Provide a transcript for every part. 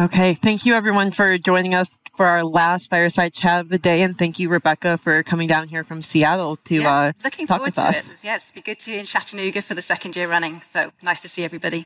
Okay. Thank you everyone for joining us for our last fireside chat of the day. And thank you, Rebecca, for coming down here from Seattle to yeah, uh, looking talk forward with to us. it. Yes, be good to be in Chattanooga for the second year running. So nice to see everybody.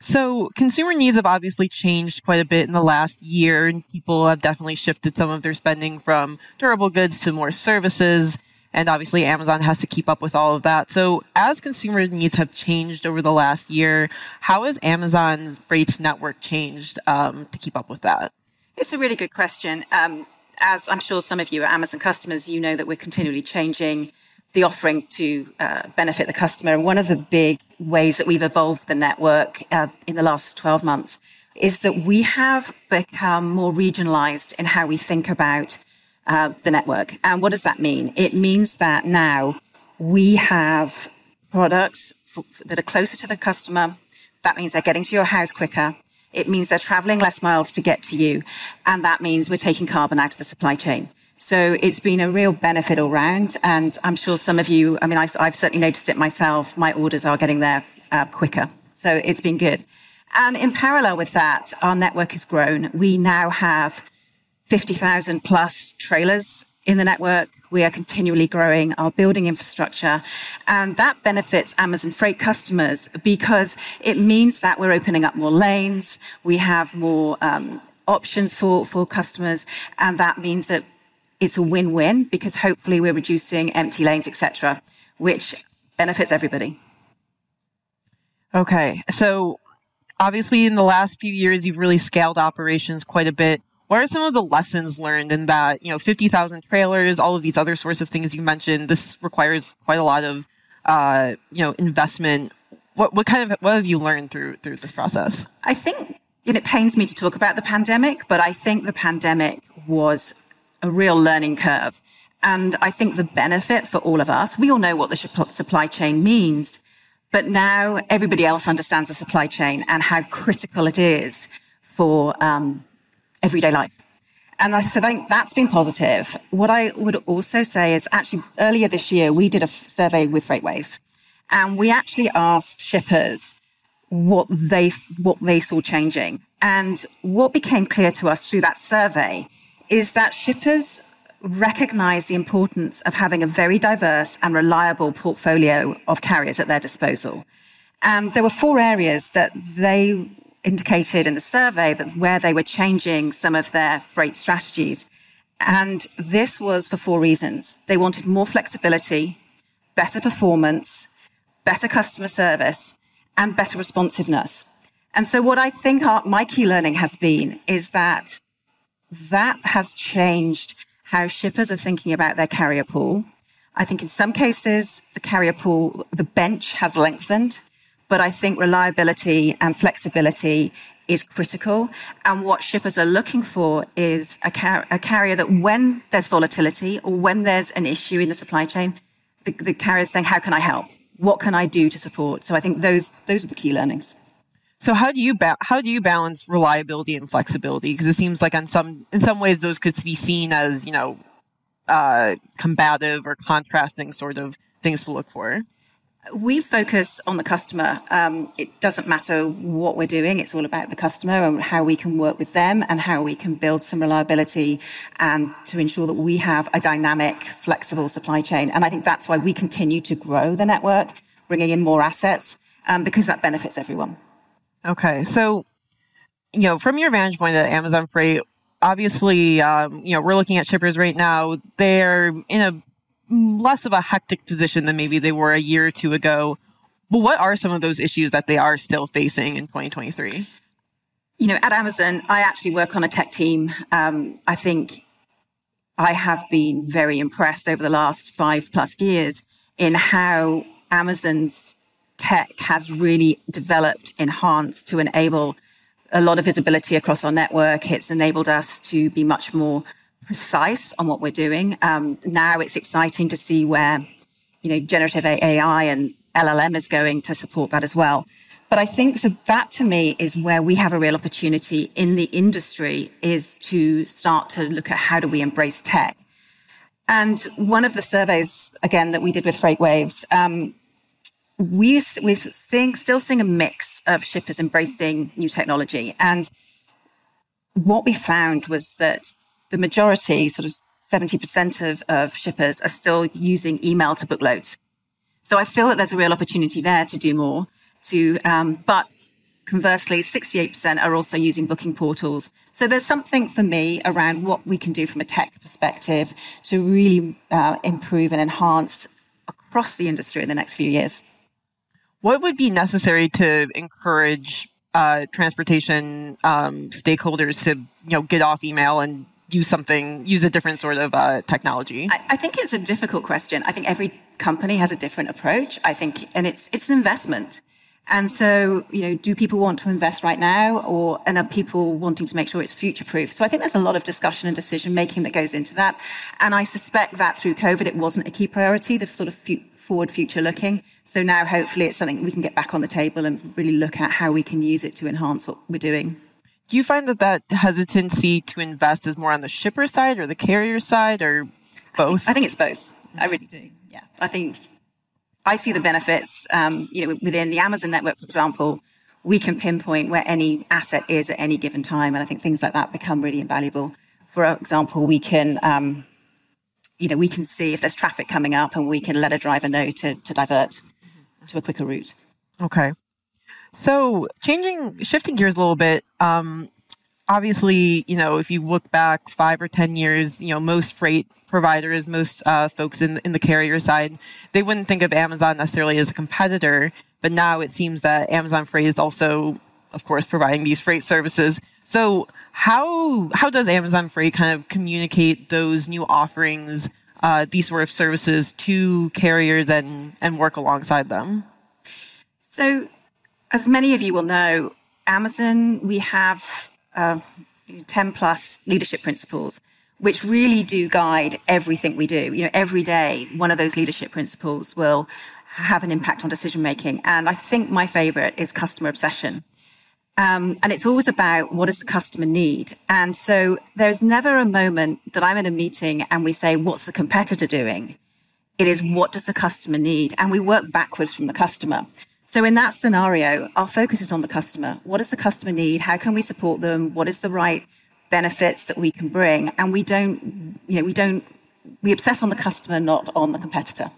So consumer needs have obviously changed quite a bit in the last year and people have definitely shifted some of their spending from durable goods to more services. And obviously Amazon has to keep up with all of that. So as consumer needs have changed over the last year, how has Amazon Freight's network changed um, to keep up with that? It's a really good question. Um, as I'm sure some of you are Amazon customers, you know that we're continually changing the offering to uh, benefit the customer. And one of the big ways that we've evolved the network uh, in the last 12 months is that we have become more regionalized in how we think about uh, the network. And what does that mean? It means that now we have products f- that are closer to the customer. That means they're getting to your house quicker. It means they're traveling less miles to get to you. And that means we're taking carbon out of the supply chain. So it's been a real benefit all round. And I'm sure some of you, I mean, I, have certainly noticed it myself. My orders are getting there uh, quicker. So it's been good. And in parallel with that, our network has grown. We now have 50,000 plus trailers in the network. We are continually growing our building infrastructure. And that benefits Amazon Freight customers because it means that we're opening up more lanes. We have more um, options for, for customers. And that means that it's a win-win because hopefully we're reducing empty lanes, etc., which benefits everybody. Okay. So obviously in the last few years, you've really scaled operations quite a bit. What are some of the lessons learned in that, you know, 50,000 trailers, all of these other sorts of things you mentioned? This requires quite a lot of, uh, you know, investment. What, what kind of, what have you learned through, through this process? I think, and it pains me to talk about the pandemic, but I think the pandemic was a real learning curve. And I think the benefit for all of us, we all know what the supply chain means, but now everybody else understands the supply chain and how critical it is for um, everyday life. And I, so I think that's been positive. What I would also say is actually earlier this year, we did a survey with FreightWaves and we actually asked shippers what they, what they saw changing. And what became clear to us through that survey is that shippers recognize the importance of having a very diverse and reliable portfolio of carriers at their disposal. And there were four areas that they indicated in the survey that where they were changing some of their freight strategies. And this was for four reasons. They wanted more flexibility, better performance, better customer service, and better responsiveness. And so what I think our, my key learning has been is that that has changed how shippers are thinking about their carrier pool. I think in some cases, the carrier pool, the bench has lengthened, but I think reliability and flexibility is critical. And what shippers are looking for is a, car- a carrier that when there's volatility or when there's an issue in the supply chain, the, the carrier is saying, how can I help? What can I do to support? So I think those, those are the key learnings. So how do you ba- how do you balance reliability and flexibility? Because it seems like on some in some ways those could be seen as you know uh, combative or contrasting sort of things to look for. We focus on the customer. Um, it doesn't matter what we're doing; it's all about the customer and how we can work with them and how we can build some reliability and to ensure that we have a dynamic, flexible supply chain. And I think that's why we continue to grow the network, bringing in more assets um, because that benefits everyone. Okay, so you know, from your vantage point at Amazon Freight, obviously, um, you know, we're looking at shippers right now. They're in a less of a hectic position than maybe they were a year or two ago. But what are some of those issues that they are still facing in 2023? You know, at Amazon, I actually work on a tech team. Um, I think I have been very impressed over the last five plus years in how Amazon's tech has really developed, enhanced to enable a lot of visibility across our network. It's enabled us to be much more precise on what we're doing. Um, now it's exciting to see where, you know, generative AI and LLM is going to support that as well. But I think so that to me is where we have a real opportunity in the industry is to start to look at how do we embrace tech. And one of the surveys, again, that we did with FreightWaves, um, we, we're seeing, still seeing a mix of shippers embracing new technology. And what we found was that the majority, sort of 70% of, of shippers, are still using email to book loads. So I feel that there's a real opportunity there to do more. To, um, but conversely, 68% are also using booking portals. So there's something for me around what we can do from a tech perspective to really uh, improve and enhance across the industry in the next few years. What would be necessary to encourage uh, transportation um, stakeholders to you know get off email and use something, use a different sort of uh, technology? I, I, think it's a difficult question. I think every company has a different approach. I think, and it's it's an investment. And so, you know, do people want to invest right now or, and are people wanting to make sure it's future proof? So I think there's a lot of discussion and decision making that goes into that. And I suspect that through COVID, it wasn't a key priority, the sort of forward future looking. So now hopefully it's something we can get back on the table and really look at how we can use it to enhance what we're doing. Do you find that that hesitancy to invest is more on the shipper side or the carrier side or both? I think, I think it's both. I really do. Yeah. I think I see the benefits, um, you know, within the Amazon network, for example, we can pinpoint where any asset is at any given time. And I think things like that become really invaluable. For example, we can, um, you know, we can see if there's traffic coming up and we can let a driver know to, to divert to a quicker route. Okay. So changing, shifting gears a little bit, um, obviously, you know, if you look back five or 10 years, you know, most freight providers, most uh, folks in, in the carrier side, they wouldn't think of Amazon necessarily as a competitor. But now it seems that Amazon Freight is also, of course, providing these freight services. So how, how does Amazon Freight kind of communicate those new offerings, uh, these sort of services to carriers and, and work alongside them? So as many of you will know, Amazon, we have uh, 10 plus leadership principles, which really do guide everything we do. You know, every day, one of those leadership principles will have an impact on decision making. And I think my favorite is customer obsession. Um, and it's always about what does the customer need? And so there's never a moment that I'm in a meeting and we say, what's the competitor doing? It is what does the customer need? And we work backwards from the customer. So in that scenario, our focus is on the customer. What does the customer need? How can we support them? What is the right benefits that we can bring? And we don't, you know, we don't, we obsess on the customer, not on the competitor.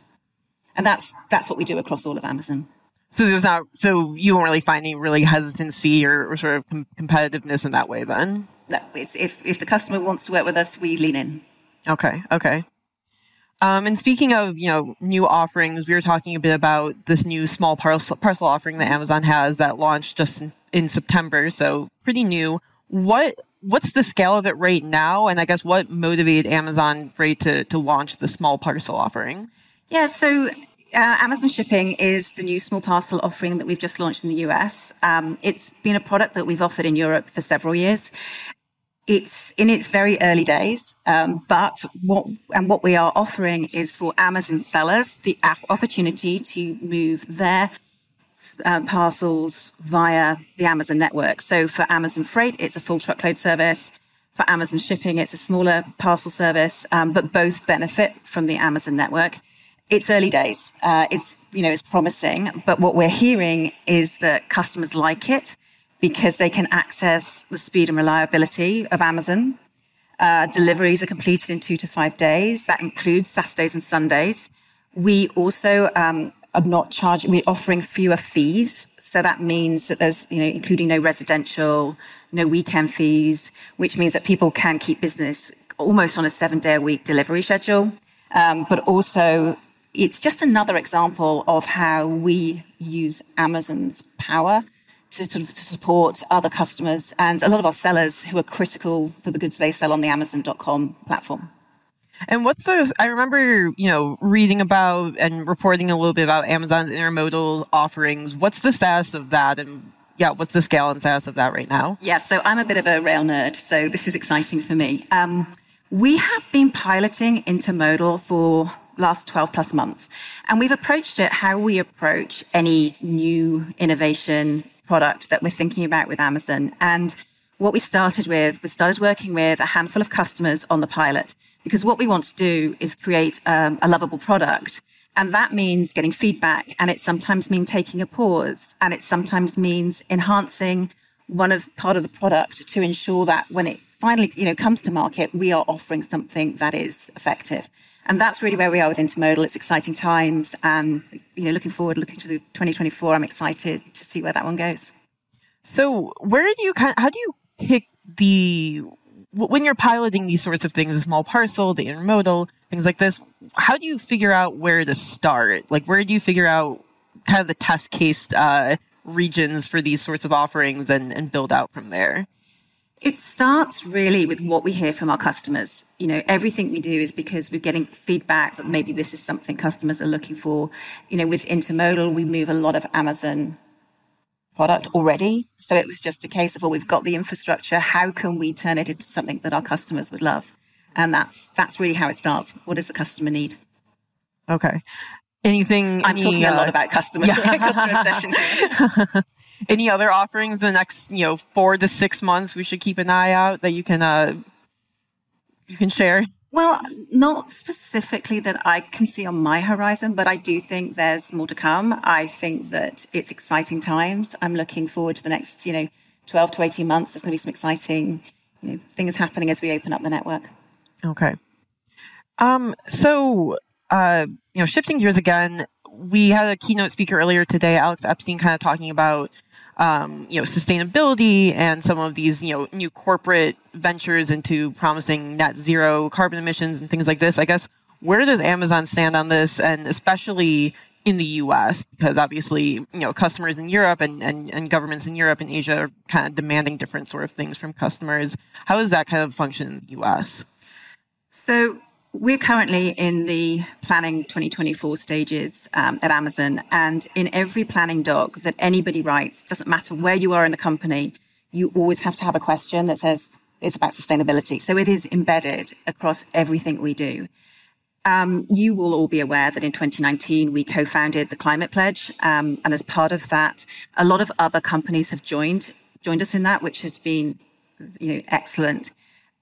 And that's, that's what we do across all of Amazon. So there's not, so you won't really find any really hesitancy or, or sort of com- competitiveness in that way then? No, it's if, if the customer wants to work with us, we lean in. Okay. Okay. Um, and speaking of, you know, new offerings, we were talking a bit about this new small parcel, parcel offering that Amazon has that launched just in, in September. So pretty new. What, what's the scale of it right now? And I guess what motivated Amazon Freight to, to launch the small parcel offering? Yeah. So uh, Amazon Shipping is the new small parcel offering that we've just launched in the US. Um, it's been a product that we've offered in Europe for several years it's in its very early days, um, but what and what we are offering is for Amazon sellers the opportunity to move their uh, parcels via the Amazon network. So for Amazon Freight, it's a full truckload service. For Amazon Shipping, it's a smaller parcel service, um, but both benefit from the Amazon network. It's early days. Uh, it's you know it's promising, but what we're hearing is that customers like it because they can access the speed and reliability of Amazon. Uh, deliveries are completed in two to five days. That includes Saturdays and Sundays. We also um, are not charging, we're offering fewer fees. So that means that there's, you know, including no residential, no weekend fees, which means that people can keep business almost on a seven day a week delivery schedule. Um, but also, it's just another example of how we use Amazon's power to sort of to support other customers and a lot of our sellers who are critical for the goods they sell on the Amazon.com platform. And what's the? I remember, you know, reading about and reporting a little bit about Amazon's intermodal offerings. What's the status of that? And yeah, what's the scale and status of that right now? Yeah, so I'm a bit of a rail nerd, so this is exciting for me. Um, we have been piloting intermodal for last 12 plus months, and we've approached it how we approach any new innovation product that we're thinking about with Amazon. And what we started with, we started working with a handful of customers on the pilot because what we want to do is create um, a lovable product. And that means getting feedback. And it sometimes means taking a pause. And it sometimes means enhancing one of part of the product to ensure that when it finally, you know, comes to market, we are offering something that is effective. And that's really where we are with intermodal. It's exciting times, and you know, looking forward, looking to the 2024. I'm excited to see where that one goes. So, where do you kind? How do you pick the when you're piloting these sorts of things, a small parcel, the intermodal, things like this? How do you figure out where to start? Like, where do you figure out kind of the test case uh, regions for these sorts of offerings and, and build out from there? It starts really with what we hear from our customers. You know, everything we do is because we're getting feedback that maybe this is something customers are looking for. You know, with intermodal, we move a lot of Amazon product already. So it was just a case of, well, we've got the infrastructure. How can we turn it into something that our customers would love? And that's, that's really how it starts. What does the customer need? Okay. Anything? I'm any, talking uh, a lot about customer, yeah. customer obsession. any other offerings in the next you know four to six months we should keep an eye out that you can uh you can share? Well not specifically that i can see on my horizon but i do think there's more to come. I think that it's exciting times. I'm looking forward to the next you know 12 to 18 months. There's going to be some exciting you know things happening as we open up the network. Okay. Um so uh you know shifting gears again we had a keynote speaker earlier today alex epstein kind of talking about um, you know, sustainability and some of these, you know, new corporate ventures into promising net zero carbon emissions and things like this. I guess where does Amazon stand on this, and especially in the U.S. because obviously, you know, customers in Europe and, and, and governments in Europe and Asia are kind of demanding different sort of things from customers. How does that kind of function in the U.S.? So we're currently in the planning 2024 stages um, at Amazon, and in every planning doc that anybody writes, doesn't matter where you are in the company, you always have to have a question that says it's about sustainability. So it is embedded across everything we do. Um, you will all be aware that in 2019 we co-founded the Climate Pledge, um, and as part of that, a lot of other companies have joined joined us in that, which has been, you know, excellent.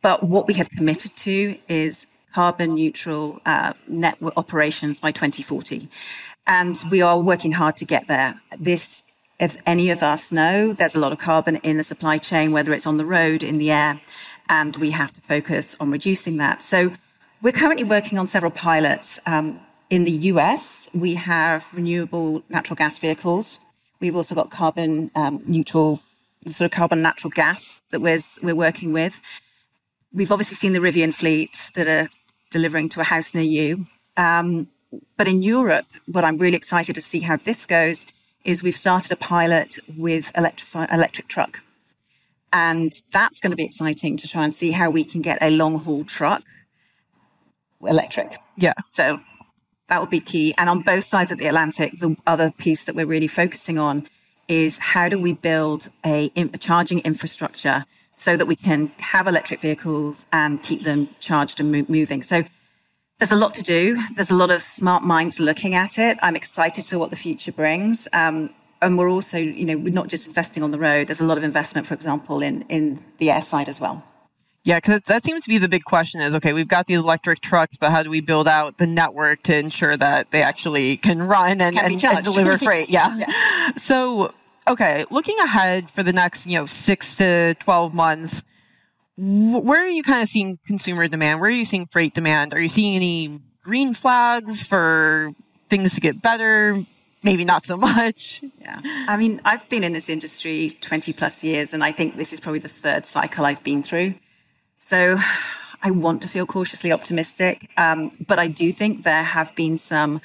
But what we have committed to is carbon neutral uh, network operations by 2040. And we are working hard to get there. This, as any of us know, there's a lot of carbon in the supply chain, whether it's on the road, in the air, and we have to focus on reducing that. So we're currently working on several pilots. Um, in the US, we have renewable natural gas vehicles. We've also got carbon um, neutral, sort of carbon natural gas that we're, we're working with. We've obviously seen the Rivian fleet that are delivering to a house near you. Um, but in Europe, what I'm really excited to see how this goes is we've started a pilot with electrifi- electric truck. And that's going to be exciting to try and see how we can get a long haul truck electric. Yeah. So that would be key. And on both sides of the Atlantic, the other piece that we're really focusing on is how do we build a, a charging infrastructure so that we can have electric vehicles and keep them charged and mo- moving. So there's a lot to do. There's a lot of smart minds looking at it. I'm excited to what the future brings. Um, and we're also, you know, we're not just investing on the road. There's a lot of investment, for example, in, in the air side as well. Yeah, because that seems to be the big question is, okay, we've got these electric trucks, but how do we build out the network to ensure that they actually can run and, can and, and deliver freight? Yeah. yeah. So okay, looking ahead for the next, you know, six to 12 months, where are you kind of seeing consumer demand? Where are you seeing freight demand? Are you seeing any green flags for things to get better? Maybe not so much. Yeah. I mean, I've been in this industry 20 plus years, and I think this is probably the third cycle I've been through. So I want to feel cautiously optimistic. Um, but I do think there have been some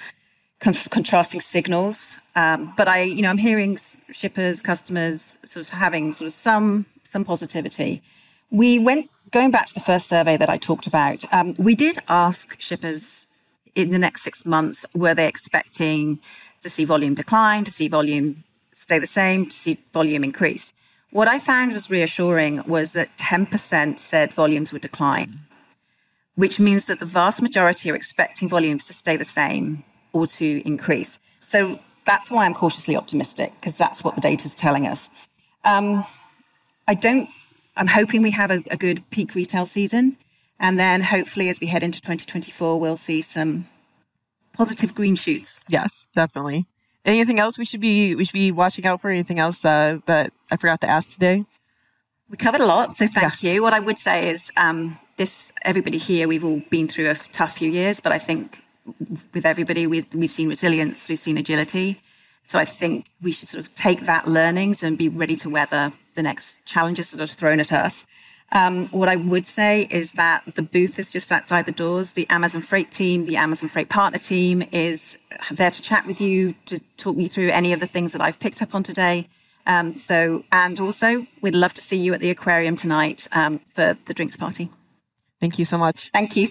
contrasting signals. Um, but I, you know, I'm hearing shippers, customers sort of having sort of some some positivity. We went going back to the first survey that I talked about. Um, we did ask shippers in the next six months were they expecting to see volume decline, to see volume stay the same, to see volume increase. What I found was reassuring was that 10% said volumes would decline, which means that the vast majority are expecting volumes to stay the same or to increase. So that's why I'm cautiously optimistic because that's what the data is telling us. Um, I don't. I'm hoping we have a, a, good peak retail season, and then hopefully, as we head into 2024, we'll see some positive green shoots. Yes, definitely. Anything else we should be we should be watching out for? Anything else uh, that I forgot to ask today? We covered a lot, so thank yeah. you. What I would say is um, this: everybody here, we've all been through a tough few years, but I think with everybody, we've, we've seen resilience, we've seen agility. So I think we should sort of take that learnings and be ready to weather the next challenges that are thrown at us. Um, what I would say is that the booth is just outside the doors. The Amazon Freight team, the Amazon Freight partner team is there to chat with you, to talk you through any of the things that I've picked up on today. Um, so, and also, we'd love to see you at the aquarium tonight um, for the drinks party. Thank you so much. Thank you.